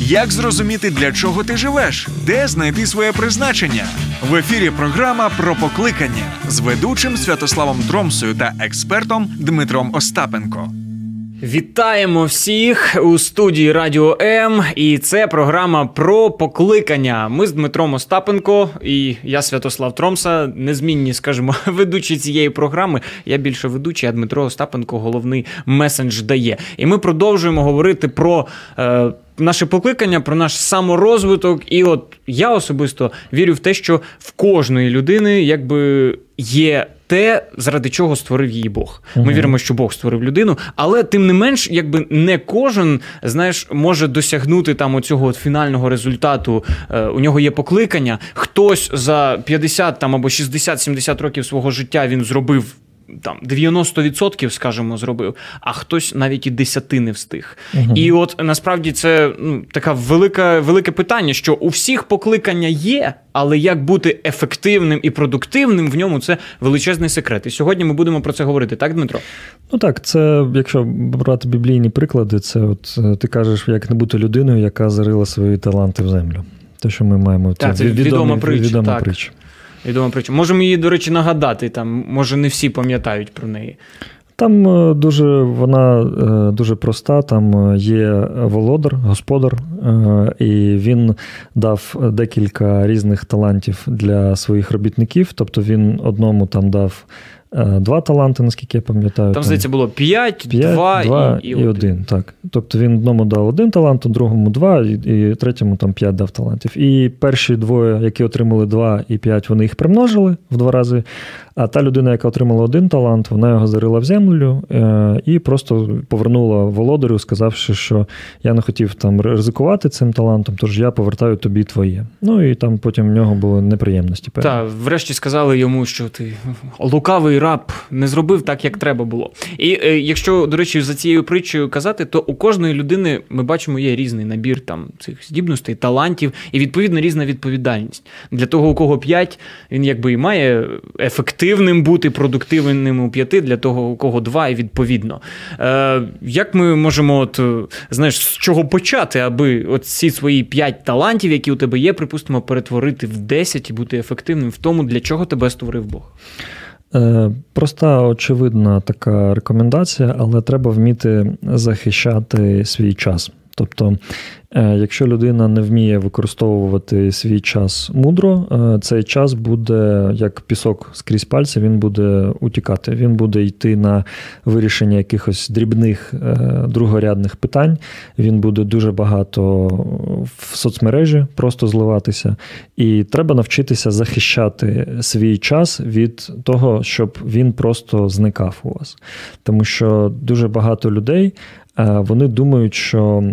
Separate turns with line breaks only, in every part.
Як зрозуміти, для чого ти живеш, де знайти своє призначення? В ефірі програма про покликання з ведучим Святославом Дромсою та експертом Дмитром Остапенко.
Вітаємо всіх у студії Радіо М. І це програма про покликання. Ми з Дмитром Остапенко і я Святослав Тромса, незмінні, скажімо, ведучі цієї програми. Я більше ведучий, а Дмитро Остапенко головний месендж дає. І ми продовжуємо говорити про. Е, Наше покликання про наш саморозвиток, і от я особисто вірю в те, що в кожної людини якби є те, заради чого створив її Бог. Ми uh віримо, що Бог створив людину, але тим не менш, якби не кожен знаєш, може досягнути там оцього от фінального результату. Е, у нього є покликання. Хтось за 50 там або 60-70 років свого життя він зробив там 90%, скажімо, зробив, а хтось навіть і десяти не встиг. Угу. І от насправді це ну, таке велике, велике питання, що у всіх покликання є, але як бути ефективним і продуктивним в ньому це величезний секрет. І сьогодні ми будемо про це говорити, так, Дмитро?
Ну так, це якщо брати біблійні приклади, це от е, ти кажеш, як не бути людиною, яка зарила свої таланти в землю. Те, що ми маємо
так, це відома притча.
Відома притча.
Відома причина. Можемо її, до речі, нагадати. Там, Може, не всі пам'ятають про неї.
Там е, дуже вона е, дуже проста. Там е, є володар, господар, і він дав декілька різних талантів для своїх робітників. Тобто він одному там дав два таланти, наскільки я пам'ятаю.
Там, здається, було 5, 5 2, 2 і, і, і один.
Так. Тобто він одному дав один талант, другому два, і, і третьому там 5 дав талантів. І перші двоє, які отримали два і п'ять, вони їх примножили в два рази. А та людина, яка отримала один талант, вона його зарила в землю е, і просто повернула володарю, сказавши, що я не хотів там ризикувати цим талантом, тож я повертаю тобі твоє. Ну і там потім в нього були неприємності.
Так, врешті сказали йому, що ти лукавий раб не зробив так, як треба було. І е, якщо, до речі, за цією притчею казати, то у кожної людини ми бачимо є різний набір там цих здібностей, талантів і відповідно різна відповідальність. Для того, у кого п'ять, він якби і має ефективність ефективним бути, продуктивним у п'яти, для того, у кого два, і відповідно. Е, Як ми можемо, от, е, знаєш, з чого почати, аби от ці свої п'ять талантів, які у тебе є, припустимо, перетворити в десять і бути ефективним в тому, для чого тебе створив Бог?
Е, проста, очевидна така рекомендація, але треба вміти захищати свій час. Тобто Е, якщо людина не вміє використовувати свій час мудро, е, цей час буде як пісок скрізь пальці, він буде утікати. Він буде йти на вирішення якихось дрібних е, другорядних питань. Він буде дуже багато в соцмережі просто зливатися. І треба навчитися захищати свій час від того, щоб він просто зникав у вас. Тому що дуже багато людей вони думають, що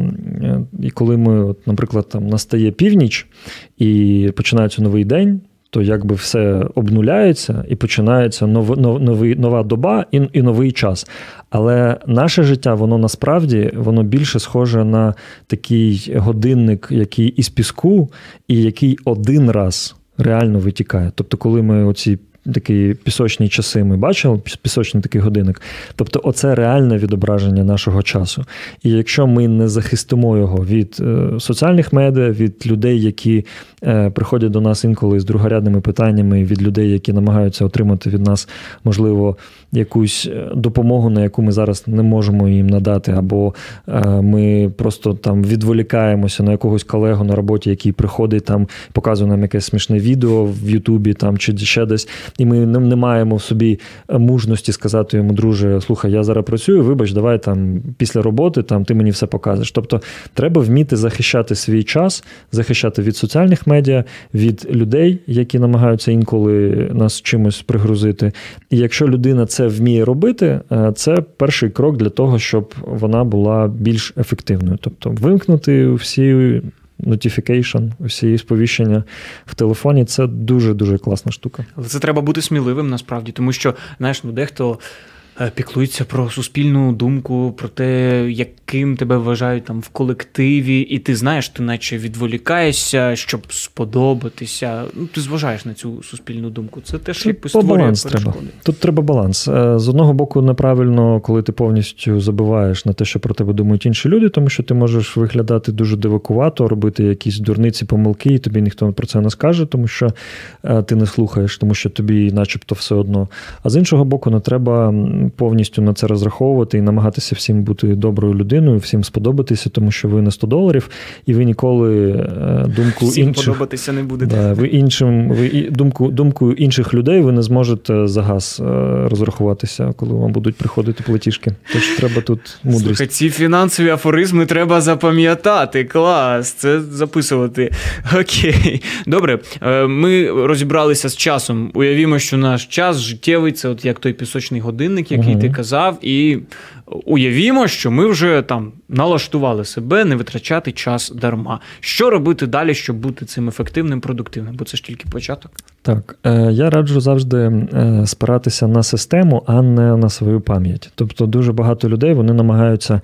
і коли ми, от, наприклад, там настає північ і починається новий день. То якби все обнуляється і починається нов, нов, новий, нова доба і і новий час. Але наше життя, воно насправді воно більше схоже на такий годинник, який із піску, і який один раз реально витікає. Тобто, коли ми оці такі пісочні часи ми бачили, пісочний такий годинник. Тобто, оце реальне відображення нашого часу. І якщо ми не захистимо його від е, соціальних медіа, від людей, які е, приходять до нас інколи з другорядними питаннями, від людей, які намагаються отримати від нас, можливо, якусь е, допомогу, на яку ми зараз не можемо їм надати, або ми просто там відволікаємося на якогось колегу на роботі, який приходить там, показує нам якесь смішне відео в Ютубі там чи ще десь і ми не маємо в собі е, мужності сказати йому, друже, слухай, я зараз працюю, вибач, давай там після роботи там ти мені все покажеш. Тобто треба вміти захищати свій час, захищати від соціальних медіа, від людей, які намагаються інколи нас чимось пригрузити. І якщо людина це вміє робити, е, це перший крок для того, щоб вона була більш ефективною. Тобто вимкнути всі notification, усі сповіщення в телефоні це дуже-дуже класна штука.
Але це треба бути сміливим насправді, тому що, знаєш, ну дехто. Е, піклується про суспільну думку, про те, яким тебе вважають там в колективі, і ти знаєш, ти наче відволікаєшся, щоб сподобатися. Ну, ти зважаєш на цю суспільну думку. Це теж
Тут
якось створює
баланс треба.
перешкоди.
Тут треба баланс. Е, З одного боку, неправильно, коли ти повністю забуваєш на те, що про тебе думають інші люди, тому що ти можеш виглядати дуже дивакувато, робити якісь дурниці, помилки, і тобі ніхто про це не скаже, тому що е, ти не слухаєш, тому що тобі, начебто, все одно. А з іншого боку, не треба повністю на це розраховувати і намагатися всім бути доброю людиною, всім сподобатися, тому що ви на 100 доларів, і ви ніколи е, думку
Всім
інших.
подобатися не буде.
Да, ви іншим, ви думку, думкою інших людей ви не зможете за газ е, розрахуватися, коли вам будуть приходити платіжки. Тож треба тут мудрість.
Слухай, ці фінансові афоризми треба запам'ятати. Клас, це записувати. Окей. Добре, е, ми розібралися з часом. Уявімо, що наш час життєвий, це от як той пісочний годинник, який
Мгм.
ти казав, і уявімо, що ми вже там налаштували себе не витрачати час дарма. Що робити далі, щоб бути цим ефективним, продуктивним? Бо це ж тільки початок.
Так, е, я раджу завжди е, спиратися на систему, а не на свою пам'ять. Тобто, дуже багато людей вони намагаються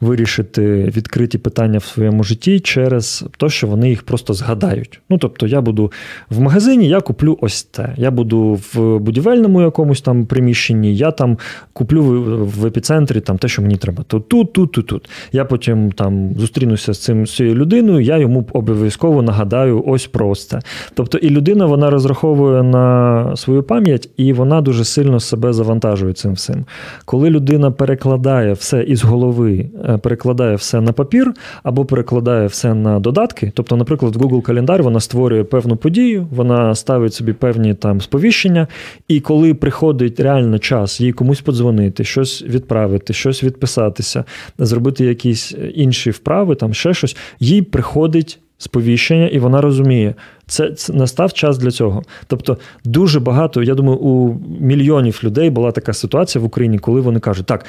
вирішити відкриті питання в своєму житті через те, що вони їх просто згадають. Ну, тобто, я буду в магазині, я куплю ось це. Я буду в будівельному якомусь там приміщенні, я там куплю в, епіцентрі там те, що мені треба. То тут, тут, тут, тут. Я потім там зустрінуся з цим з цією людиною, я йому обов'язково нагадаю ось про це. Тобто, і людина вона розраховує на свою пам'ять, і вона дуже сильно себе завантажує цим всім. Коли людина перекладає все із голови, е, перекладає все на папір або перекладає все на додатки, тобто, наприклад, Google календар вона створює певну подію, вона ставить собі певні там сповіщення, і коли приходить реально час їй комусь подзвонити, щось відправити, щось відписатися, зробити якісь інші вправи, там ще щось, їй приходить сповіщення, і вона розуміє, це, це настав час для цього. Тобто, дуже багато, я думаю, у мільйонів людей була така ситуація в Україні, коли вони кажуть: так,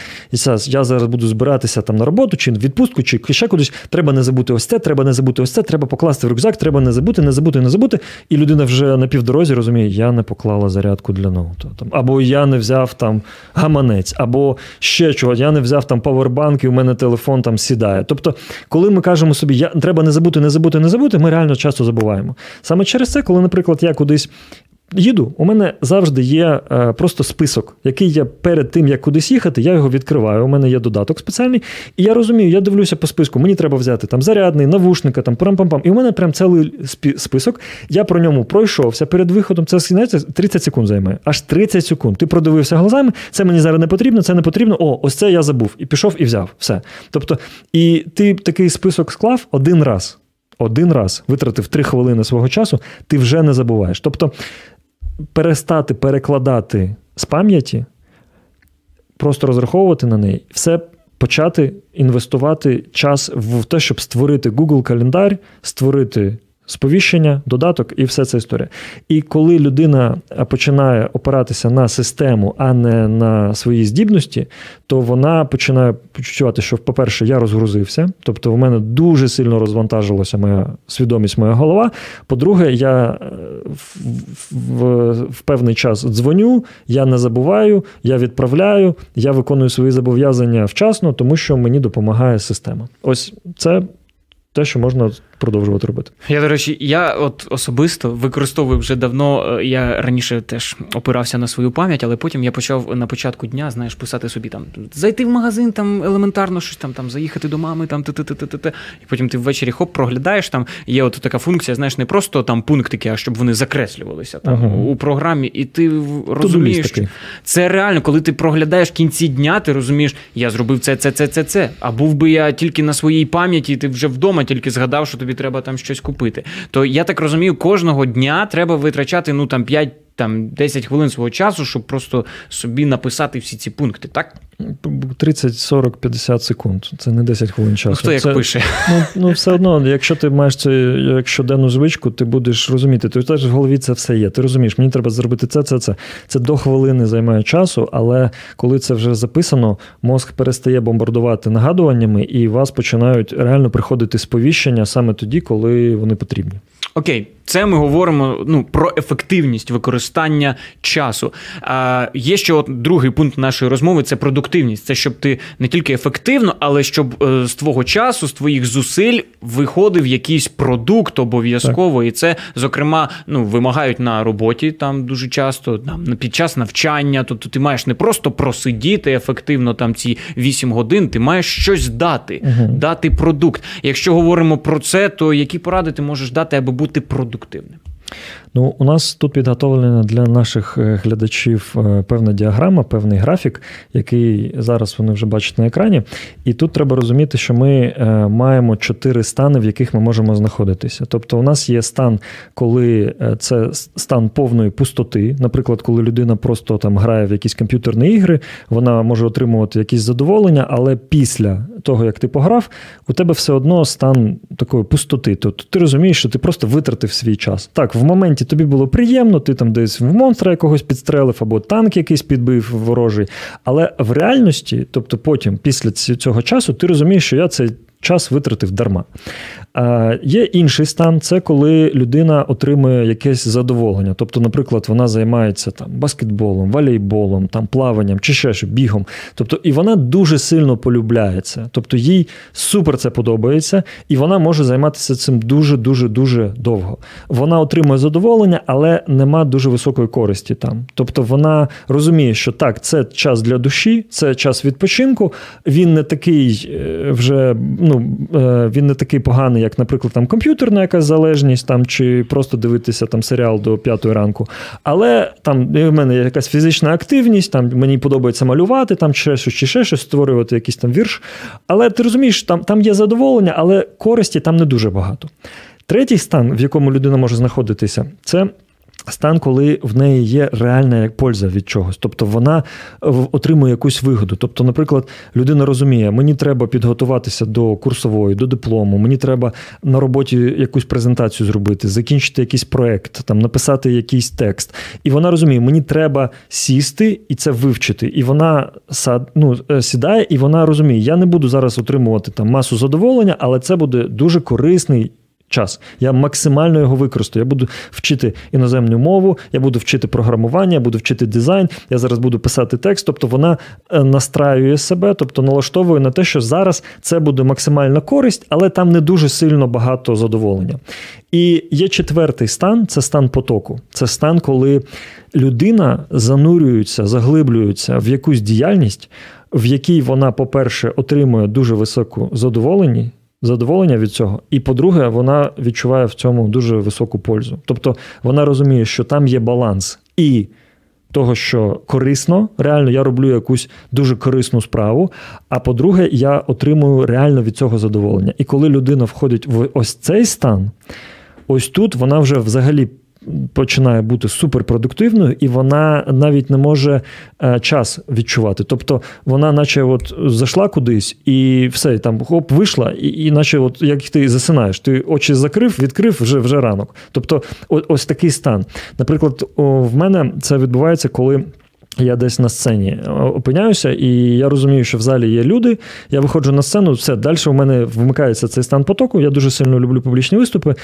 я зараз буду збиратися там на роботу, чи в відпустку, чи ще кудись. Треба не забути ось це, треба не забути ось це, треба покласти в рюкзак, треба не забути, не забути, не забути. І людина вже на півдорозі розуміє, я не поклала зарядку для ноуту. Там, або я не взяв там гаманець, або ще чого, я не взяв там павербанк, і у мене телефон там сідає. Тобто, коли ми кажемо собі, я треба не забути, не забути, не забути, ми реально часто забуваємо. Саме через це, коли, наприклад, я кудись. Їду, у мене завжди є е, просто список, який я перед тим, як кудись їхати, я його відкриваю. У мене є додаток спеціальний, і я розумію, я дивлюся по списку. Мені треба взяти там зарядний, навушника, там пам-пам-пам. І у мене прям цілий список. Я про ньому пройшовся перед виходом. Це знаєте, 30 секунд займає. Аж 30 секунд. Ти продивився глазами, це мені зараз не потрібно, це не потрібно. О, ось це я забув. І пішов і взяв. Все. Тобто, і ти такий список склав один раз. Один раз витратив три хвилини свого часу, ти вже не забуваєш. Тобто перестати перекладати з пам'яті, просто розраховувати на неї, все почати інвестувати час в те, щоб створити Google календар, створити сповіщення, додаток і все це історія. І коли людина починає опиратися на систему, а не на свої здібності, то вона починає почувати, що, по-перше, я розгрузився, тобто в мене дуже сильно розвантажилася моя свідомість, моя голова. По-друге, я е, в, в, в певний час дзвоню, я не забуваю, я відправляю, я виконую свої зобов'язання вчасно, тому що мені допомагає система. Ось це те, що можна продовжувати робити.
Я, до речі, я от особисто використовую вже давно. е, Я раніше теж опирався на свою пам'ять, але потім я почав на початку дня, знаєш, писати собі там зайти в магазин, там елементарно щось там, там заїхати до мами, там ти-ти-ти-ти-ти. І потім ти ввечері хоп, проглядаєш. Там є от така функція, знаєш, не просто там пунктики, а щоб вони закреслювалися там
Ага.
у програмі, і ти розумієш, що це реально, коли ти проглядаєш в кінці дня, ти розумієш, я зробив це, це, це, це, це. А був би я тільки на своїй пам'яті, ти вже вдома тільки згадав, що тобі треба там щось купити. То я так розумію, кожного дня треба витрачати ну там 5 там 10 хвилин свого часу, щоб просто собі написати всі ці пункти, так?
30, 40, 50 секунд. Це не 10 хвилин часу.
Ну, хто як
це,
пише?
Ну, ну, все одно, якщо ти маєш це як щоденну звичку, ти будеш розуміти. Ти теж в голові це все є. Ти розумієш, мені треба зробити це, це, це. Це до хвилини займає часу, але коли це вже записано, мозк перестає бомбардувати нагадуваннями, і вас починають реально приходити сповіщення саме тоді, коли вони потрібні.
Окей, це ми говоримо ну, про ефективність використання часу. А є ще от другий пункт нашої розмови це продуктивність. Це щоб ти не тільки ефективно, але щоб е, з твого часу, з твоїх зусиль виходив якийсь продукт обов'язково. І це, зокрема, ну вимагають на роботі там дуже часто, там під час навчання. Тобто ти маєш не просто просидіти ефективно там ці 8 годин, ти маєш щось дати,
Мгм.
дати продукт. Якщо говоримо про це, то які поради ти можеш дати, аби бути продуктивним?
Ну, у нас тут підготовлена для наших е, глядачів е, певна діаграма, певний графік, який зараз вони вже бачать на екрані. І тут треба розуміти, що ми е, маємо чотири стани, в яких ми можемо знаходитися. Тобто, у нас є стан, коли це стан повної пустоти. Наприклад, коли людина просто там грає в якісь комп'ютерні ігри, вона може отримувати якісь задоволення, але після того, як ти пограв, у тебе все одно стан такої пустоти. Тобто ти розумієш, що ти просто витратив свій час. Так, в моменті тобі було приємно, ти там десь в монстра якогось підстрелив, або танк якийсь підбив ворожий. Але в реальності, тобто потім, після цього часу, ти розумієш, що я цей час витратив дарма. А, Є інший стан це коли людина отримує якесь задоволення. Тобто, наприклад, вона займається там баскетболом, волейболом, там плаванням чи ще що, бігом. Тобто, і вона дуже сильно полюбляє це. Тобто їй супер це подобається, і вона може займатися цим дуже дуже дуже довго. Вона отримує задоволення, але нема дуже високої користі там. Тобто вона розуміє, що так, це час для душі, це час відпочинку. Він не такий е, вже ну е, він не такий поганий, як, наприклад, там комп'ютерна якась залежність, там чи просто дивитися там серіал до п'ятої ранку. Але там в мене є якась фізична активність, там мені подобається малювати, там ще щось, чи ще щось, створювати якийсь там вірш. Але ти розумієш, там, там є задоволення, але користі там не дуже багато. Третій стан, в якому людина може знаходитися, це. Стан, коли в неї є реальна польза від чогось, тобто вона в- отримує якусь вигоду. Тобто, наприклад, людина розуміє, мені треба підготуватися до курсової, до диплому, мені треба на роботі якусь презентацію зробити, закінчити якийсь проект, там написати якийсь текст. І вона розуміє, мені треба сісти і це вивчити. І вона ну, е, сідає, і вона розуміє, я не буду зараз отримувати там масу задоволення, але це буде дуже корисний час. Я максимально його використаю. Я буду вчити іноземну мову, я буду вчити програмування, я буду вчити дизайн, я зараз буду писати текст. Тобто вона е, настраює себе, тобто налаштовує на те, що зараз це буде максимальна користь, але там не дуже сильно багато задоволення. І є четвертий стан це стан потоку. Це стан, коли людина занурюється, заглиблюється в якусь діяльність, в якій вона, по-перше, отримує дуже високу задоволення, задоволення від цього. І по-друге, вона відчуває в цьому дуже високу пользу. Тобто вона розуміє, що там є баланс і того, що корисно, реально я роблю якусь дуже корисну справу. А по-друге, я отримую реально від цього задоволення. І коли людина входить в ось цей стан, ось тут вона вже взагалі. Починає бути суперпродуктивною, і вона навіть не може е, час відчувати. Тобто вона, наче, от зайшла кудись, і все, і там хоп, вийшла, і, і наче, от як ти засинаєш, ти очі закрив, відкрив вже вже ранок. Тобто, ось такий стан. Наприклад, в мене це відбувається, коли. Я десь на сцені е, опиняюся, і я розумію, що в залі є люди. Я виходжу на сцену, все далі у мене вмикається цей стан потоку. Я дуже сильно люблю публічні виступи.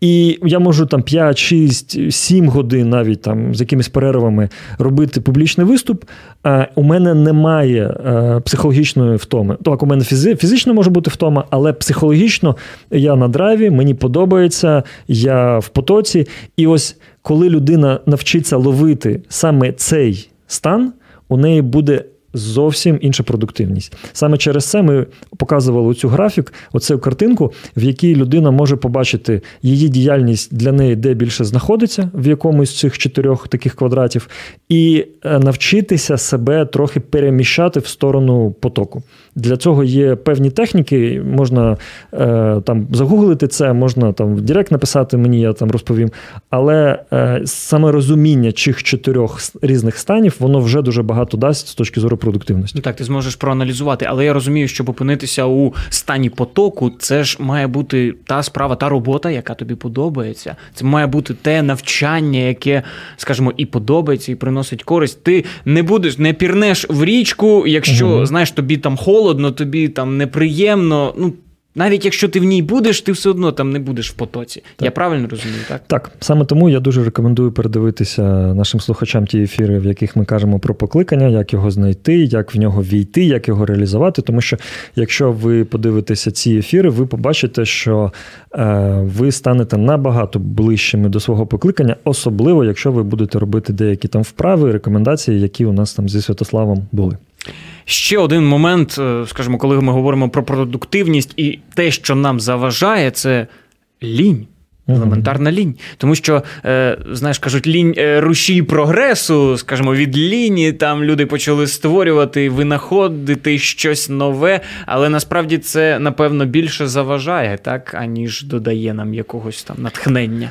І я можу там 5, 6, 7 годин навіть там з якимись перервами робити публічний виступ. А у мене немає е, психологічної втоми. Так, у мене фізи, фізично може бути втома, але психологічно я на драйві, мені подобається, я в потоці. І ось коли людина навчиться ловити саме цей стан, у неї буде зовсім інша продуктивність. Саме через це ми показували цю графік, оцю картинку, в якій людина може побачити її діяльність для неї, де більше знаходиться, в якомусь з цих чотирьох таких квадратів, і е, навчитися себе трохи переміщати в сторону потоку. Для цього є певні техніки, можна е, там загуглити це, можна там в Директ написати мені, я там розповім. Але е, саме розуміння цих чотирьох різних станів, воно вже дуже багато дасть з точки зору продуктивності.
Ну так, ти зможеш проаналізувати, але я розумію, щоб опинитися у стані потоку, це ж має бути та справа, та робота, яка тобі подобається. Це має бути те навчання, яке, скажімо, і подобається, і приносить користь. Ти не будеш, не пірнеш в річку, якщо
угу.
знаєш, тобі там холодно, тобі там неприємно. Ну. Навіть якщо ти в ній будеш, ти все одно там не будеш в потоці.
Так.
Я правильно розумію, так?
Так, саме тому я дуже рекомендую передивитися нашим слухачам ті ефіри, в яких ми кажемо про покликання, як його знайти, як в нього війти, як його реалізувати. Тому що якщо ви подивитеся ці ефіри, ви побачите, що е, ви станете набагато ближчими до свого покликання, особливо якщо ви будете робити деякі там вправи, рекомендації, які у нас там зі Святославом були.
Ще один момент, е, скажімо, коли ми говоримо про продуктивність і те, що нам заважає, це лінь. Елементарна лінь. Тому що, е, знаєш, кажуть, лінь е, рушій прогресу, скажімо, від лінії там люди почали створювати, винаходити щось нове, але насправді це, напевно, більше заважає, так, аніж додає нам якогось там натхнення.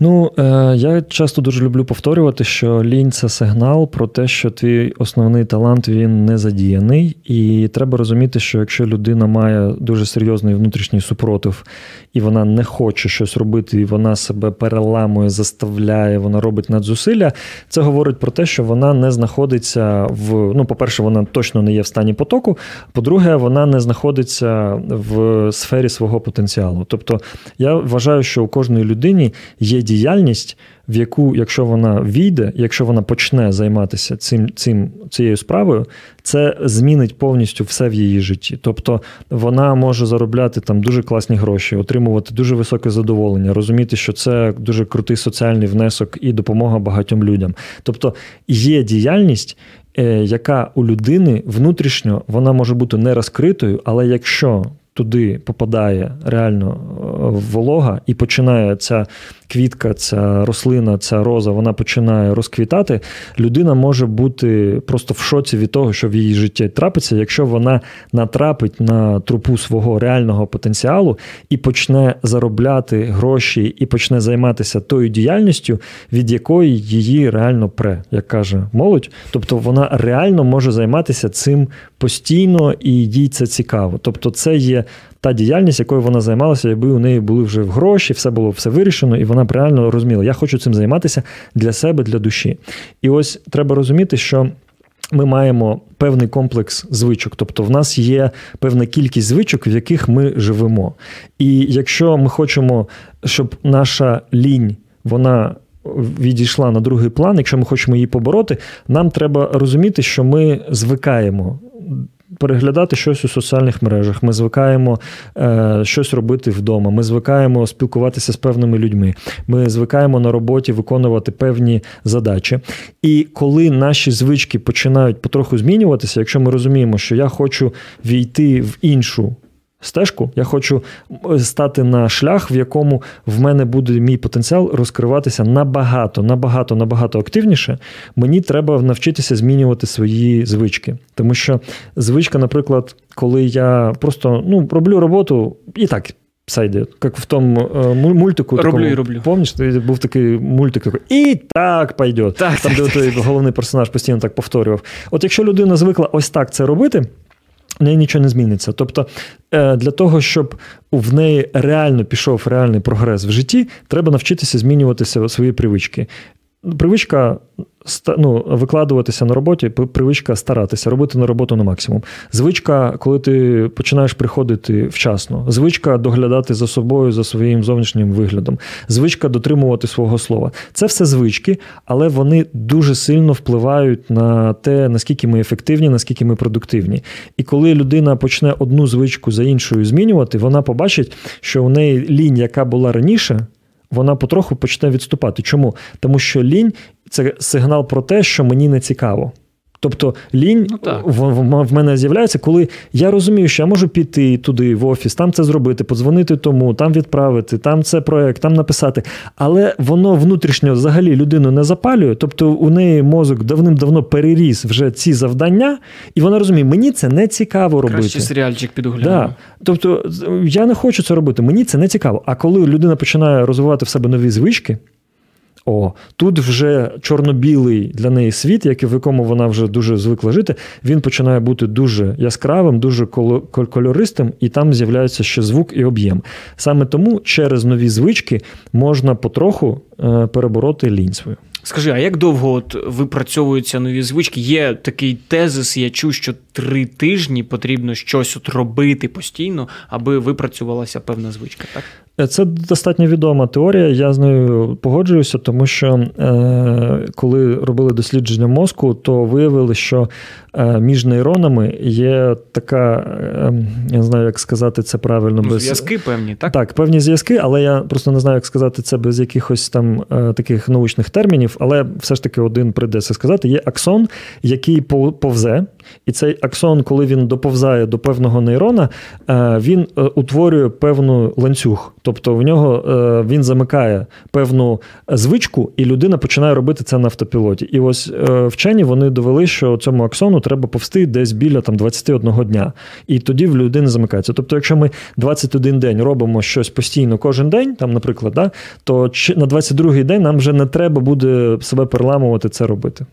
Ну, е, я часто дуже люблю повторювати, що лінь це сигнал про те, що твій основний талант він не задіяний, і треба розуміти, що якщо людина має дуже серйозний внутрішній супротив, і вона не хоче щось робити, і вона себе переламує, заставляє, вона робить надзусилля, це говорить про те, що вона не знаходиться в. Ну, по-перше, вона точно не є в стані потоку. По-друге, вона не знаходиться в сфері свого потенціалу. Тобто, я вважаю, що у кожної людині є діяльність, в яку, якщо вона війде, якщо вона почне займатися цим, цим, цією справою, це змінить повністю все в її житті. Тобто вона може заробляти там дуже класні гроші, отримувати дуже високе задоволення, розуміти, що це дуже крутий соціальний внесок і допомога багатьом людям. Тобто є діяльність. е, Яка у людини внутрішньо вона може бути не розкритою, але якщо туди попадає реально е, волога і починає ця квітка, ця рослина, ця роза, вона починає розквітати, людина може бути просто в шоці від того, що в її житті трапиться, якщо вона натрапить на трупу свого реального потенціалу і почне заробляти гроші, і почне займатися тою діяльністю, від якої її реально пре, як каже молодь. Тобто вона реально може займатися цим постійно і їй це цікаво. Тобто, це є та діяльність, якою вона займалася, якби у неї були вже гроші, все було все вирішено, і вона реально розуміла, я хочу цим займатися для себе, для душі. І ось треба розуміти, що. Ми маємо певний комплекс звичок, тобто в нас є певна кількість звичок, в яких ми живемо. І якщо ми хочемо, щоб наша лінь вона відійшла на другий план, якщо ми хочемо її побороти, нам треба розуміти, що ми звикаємо. Переглядати щось у соціальних мережах, ми звикаємо е, щось робити вдома, ми звикаємо спілкуватися з певними людьми, ми звикаємо на роботі виконувати певні задачі. І коли наші звички починають потроху змінюватися, якщо ми розуміємо, що я хочу війти в іншу стежку. Я хочу стати на шлях, в якому в мене буде мій потенціал розкриватися набагато, набагато, набагато активніше. Мені треба навчитися змінювати свої звички. Тому що звичка, наприклад, коли я просто ну, роблю роботу і так. Все йде, як в тому е, мультику.
Роблю
такому,
і роблю.
Помніш, був такий мультик, такий, і так пойде.
Так,
Там,
так,
де
так,
той головний персонаж постійно так повторював. От якщо людина звикла ось так це робити, в неї нічого не зміниться. Тобто, е, для того, щоб в неї реально пішов реальний прогрес в житті, треба навчитися змінюватися свої привички. Привичка ну, викладуватися на роботі, привичка старатися, робити на роботу на максимум. Звичка, коли ти починаєш приходити вчасно, звичка доглядати за собою, за своїм зовнішнім виглядом, звичка дотримувати свого слова. Це все звички, але вони дуже сильно впливають на те, наскільки ми ефективні, наскільки ми продуктивні. І коли людина почне одну звичку за іншою змінювати, вона побачить, що у неї лінь, яка була раніше вона потроху почне відступати. Чому? Тому що лінь це сигнал про те, що мені не цікаво. Тобто лінь
ну,
в, в, в мене з'являється, коли я розумію, що я можу піти туди, в офіс, там це зробити, подзвонити тому, там відправити, там це проект, там написати. Але воно внутрішньо взагалі людину не запалює. Тобто у неї мозок давним-давно переріс вже ці завдання, і вона розуміє, мені це не цікаво робити.
Краще серіальчик підгляну.
Да. Тобто я не хочу це робити, мені це не цікаво. А коли людина починає розвивати в себе нові звички. О, тут вже чорно-білий для неї світ, в якому вона вже дуже звикла жити, він починає бути дуже яскравим, дуже кольористим, і там з'являється ще звук і об'єм. Саме тому через нові звички можна потроху перебороти лінь свою.
Скажи, а як довго от випрацьовуються нові звички? Є такий тезис, я чув, що три тижні потрібно щось от робити постійно, аби випрацювалася певна звичка, так?
Це достатньо відома теорія, я з нею погоджуюся, тому що е, коли робили дослідження мозку, то виявили, що е, між нейронами є така, е, я не знаю, як сказати це правильно.
Ну,
без...
Зв'язки певні, так?
Так, певні зв'язки, але я просто не знаю, як сказати це без якихось там е, таких научних термінів, але все ж таки один прийдеться сказати: є аксон, який повзе, і цей аксон, коли він доповзає до певного нейрона, е, він е, утворює певну ланцюг. Тобто в нього е, він замикає певну звичку, і людина починає робити це на автопілоті. І ось вчені вони довели, що цьому аксону треба повсти десь біля там 21 дня. І тоді в людини замикається. Тобто, якщо ми 21 день робимо щось постійно кожен день, там, наприклад, да, то на 22-й день нам вже не треба буде себе переламувати це робити.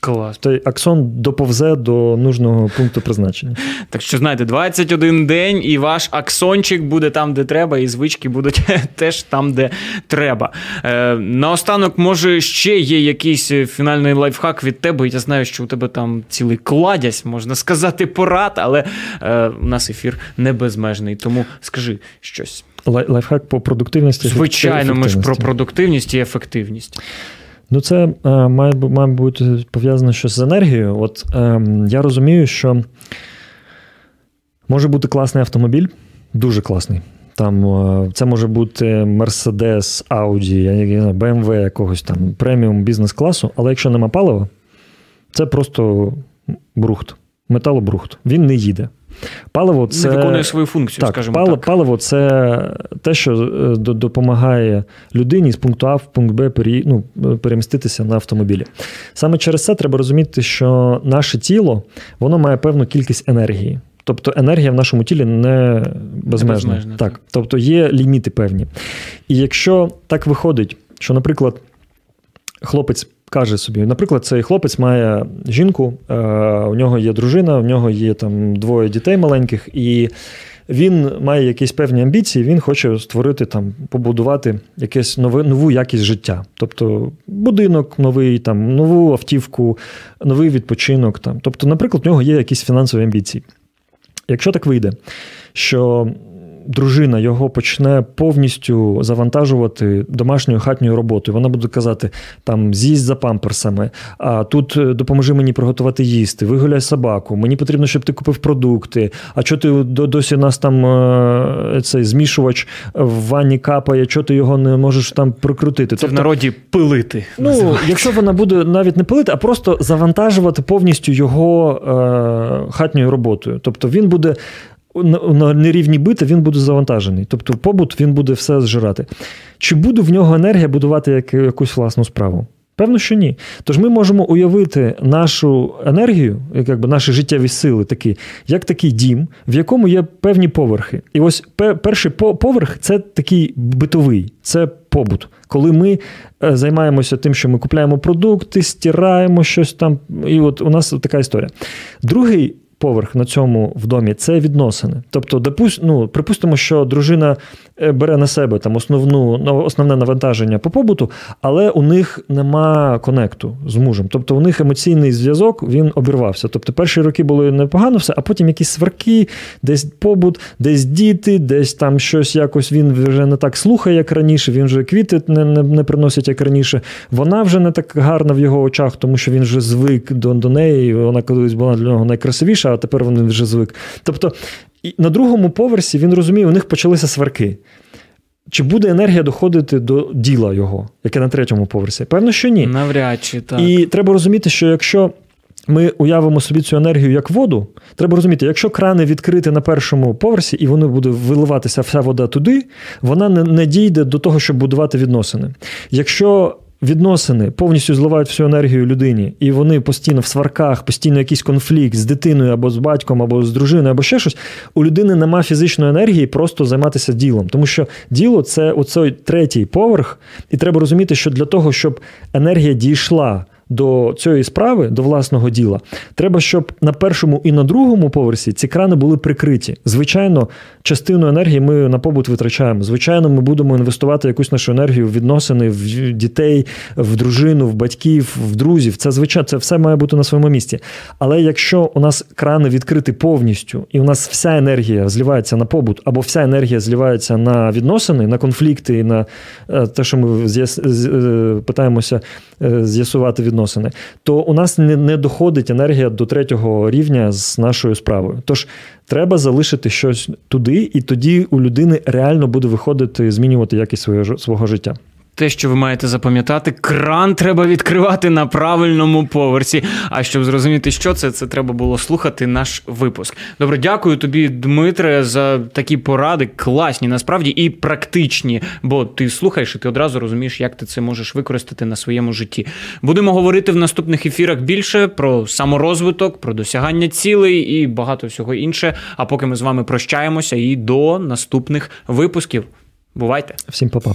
Клас.
Той аксон доповзе до нужного пункту призначення.
Так що, знаєте, 21 день, і ваш аксончик буде там, де треба, і звички будуть теж там, де треба. Е, Наостанок, може, ще є якийсь фінальний лайфхак від тебе. Я знаю, що у тебе там цілий кладязь, можна сказати, порад, але е, у нас ефір не безмежний. Тому скажи щось.
Лайфхак по продуктивності.
Звичайно, ми ж про продуктивність і ефективність.
Ну, це е, має має бути пов'язано щось з енергією. От е, я розумію, що може бути класний автомобіль, дуже класний. Там е, це може бути Mercedes, Audi, я не знаю, BMW якогось там преміум бізнес-класу, але якщо нема палива, це просто брухт, металобрухт. Він не їде. Паливо це
не виконує свою функцію,
так,
скажімо
паливо,
так.
Паливо це те, що е, допомагає людині з пункту А в пункт Б пере, ну, переміститися на автомобілі. Саме через це треба розуміти, що наше тіло воно має певну кількість енергії. Тобто енергія в нашому тілі не безмежна.
безмежна
так. так. Тобто є ліміти певні. І якщо так виходить, що, наприклад, хлопець каже собі, наприклад, цей хлопець має жінку, е, у нього є дружина, у нього є там двоє дітей маленьких, і він має якісь певні амбіції, він хоче створити там, побудувати якесь нове, нову якість життя. Тобто будинок новий, там, нову автівку, новий відпочинок. Там. Тобто, наприклад, у нього є якісь фінансові амбіції. Якщо так вийде, що дружина його почне повністю завантажувати домашньою хатньою роботою. Вона буде казати: там з'їсть за памперсами, а тут е, допоможи мені приготувати їсти, вигуляй собаку. Мені потрібно, щоб ти купив продукти. А що ти досі нас там е, цей змішувач в ванні капає, що ти його не можеш там прикрутити?
Це тобто, в народі пилити.
Ну, називається. якщо вона буде навіть не пилити, а просто завантажувати повністю його е, хатньою роботою. Тобто він буде на нерівні бити він буде завантажений. Тобто, побут він буде все зжирати. Чи буде в нього енергія будувати як, якусь власну справу? Певно, що ні. Тож ми можемо уявити нашу енергію, як би наші життєві сили, такі, як такий дім, в якому є певні поверхи. І ось перший поверх це такий битовий, це побут. Коли ми е, займаємося тим, що ми купляємо продукти, стираємо щось там. І от у нас така історія. Другий поверх на цьому в домі це відносини. Тобто, допусть, ну, припустимо, що дружина е, бере на себе там основну, ну, основне навантаження по побуту, але у них нема конекту з мужем. Тобто у них емоційний зв'язок він обірвався. Тобто перші роки були непогано все, а потім якісь сварки, десь побут, десь діти, десь там щось якось він вже не так слухає, як раніше. Він вже квіти не, не, не приносить як раніше. Вона вже не так гарна в його очах, тому що він вже звик до, до неї. Вона колись була для нього найкрасивіша а тепер вони вже звик. Тобто, на другому поверсі він розуміє, у них почалися сварки. Чи буде енергія доходити до діла його, яке на третьому поверсі? Певно, що ні.
Навряд чи так.
І треба розуміти, що якщо ми уявимо собі цю енергію як воду, треба розуміти, якщо крани відкриті на першому поверсі, і вони буде виливатися вся вода туди, вона не, не дійде до того, щоб будувати відносини. Якщо відносини повністю зливають всю енергію людині, і вони постійно в сварках, постійно якийсь конфлікт з дитиною або з батьком, або з дружиною, або ще щось, у людини нема фізичної енергії просто займатися ділом. Тому що діло це оцей третій поверх, і треба розуміти, що для того, щоб енергія дійшла до цієї справи, до власного діла, треба, щоб на першому і на другому поверсі ці крани були прикриті. Звичайно, частину енергії ми на побут витрачаємо. Звичайно, ми будемо інвестувати якусь нашу енергію в відносини, в дітей, в дружину, в батьків, в друзів. Це звичайно, це все має бути на своєму місці. Але якщо у нас крани відкриті повністю, і у нас вся енергія зливається на побут, або вся енергія зливається на відносини, на конфлікти, і на е, те, що ми е, питаємося е, з'ясувати відносини, то у нас не, не доходить енергія до третього рівня з нашою справою. Тож треба залишити щось туди, і тоді у людини реально буде виходити змінювати якість свого, свого життя.
Те, що ви маєте запам'ятати, кран треба відкривати на правильному поверсі. А щоб зрозуміти, що це, це треба було слухати наш випуск. Добре, дякую тобі, Дмитре, за такі поради, класні, насправді і практичні. Бо ти слухаєш і ти одразу розумієш, як ти це можеш використати на своєму житті. Будемо говорити в наступних ефірах більше про саморозвиток, про досягання цілей і багато всього інше. А поки ми з вами прощаємося і до наступних випусків. Бувайте!
Всім па-па.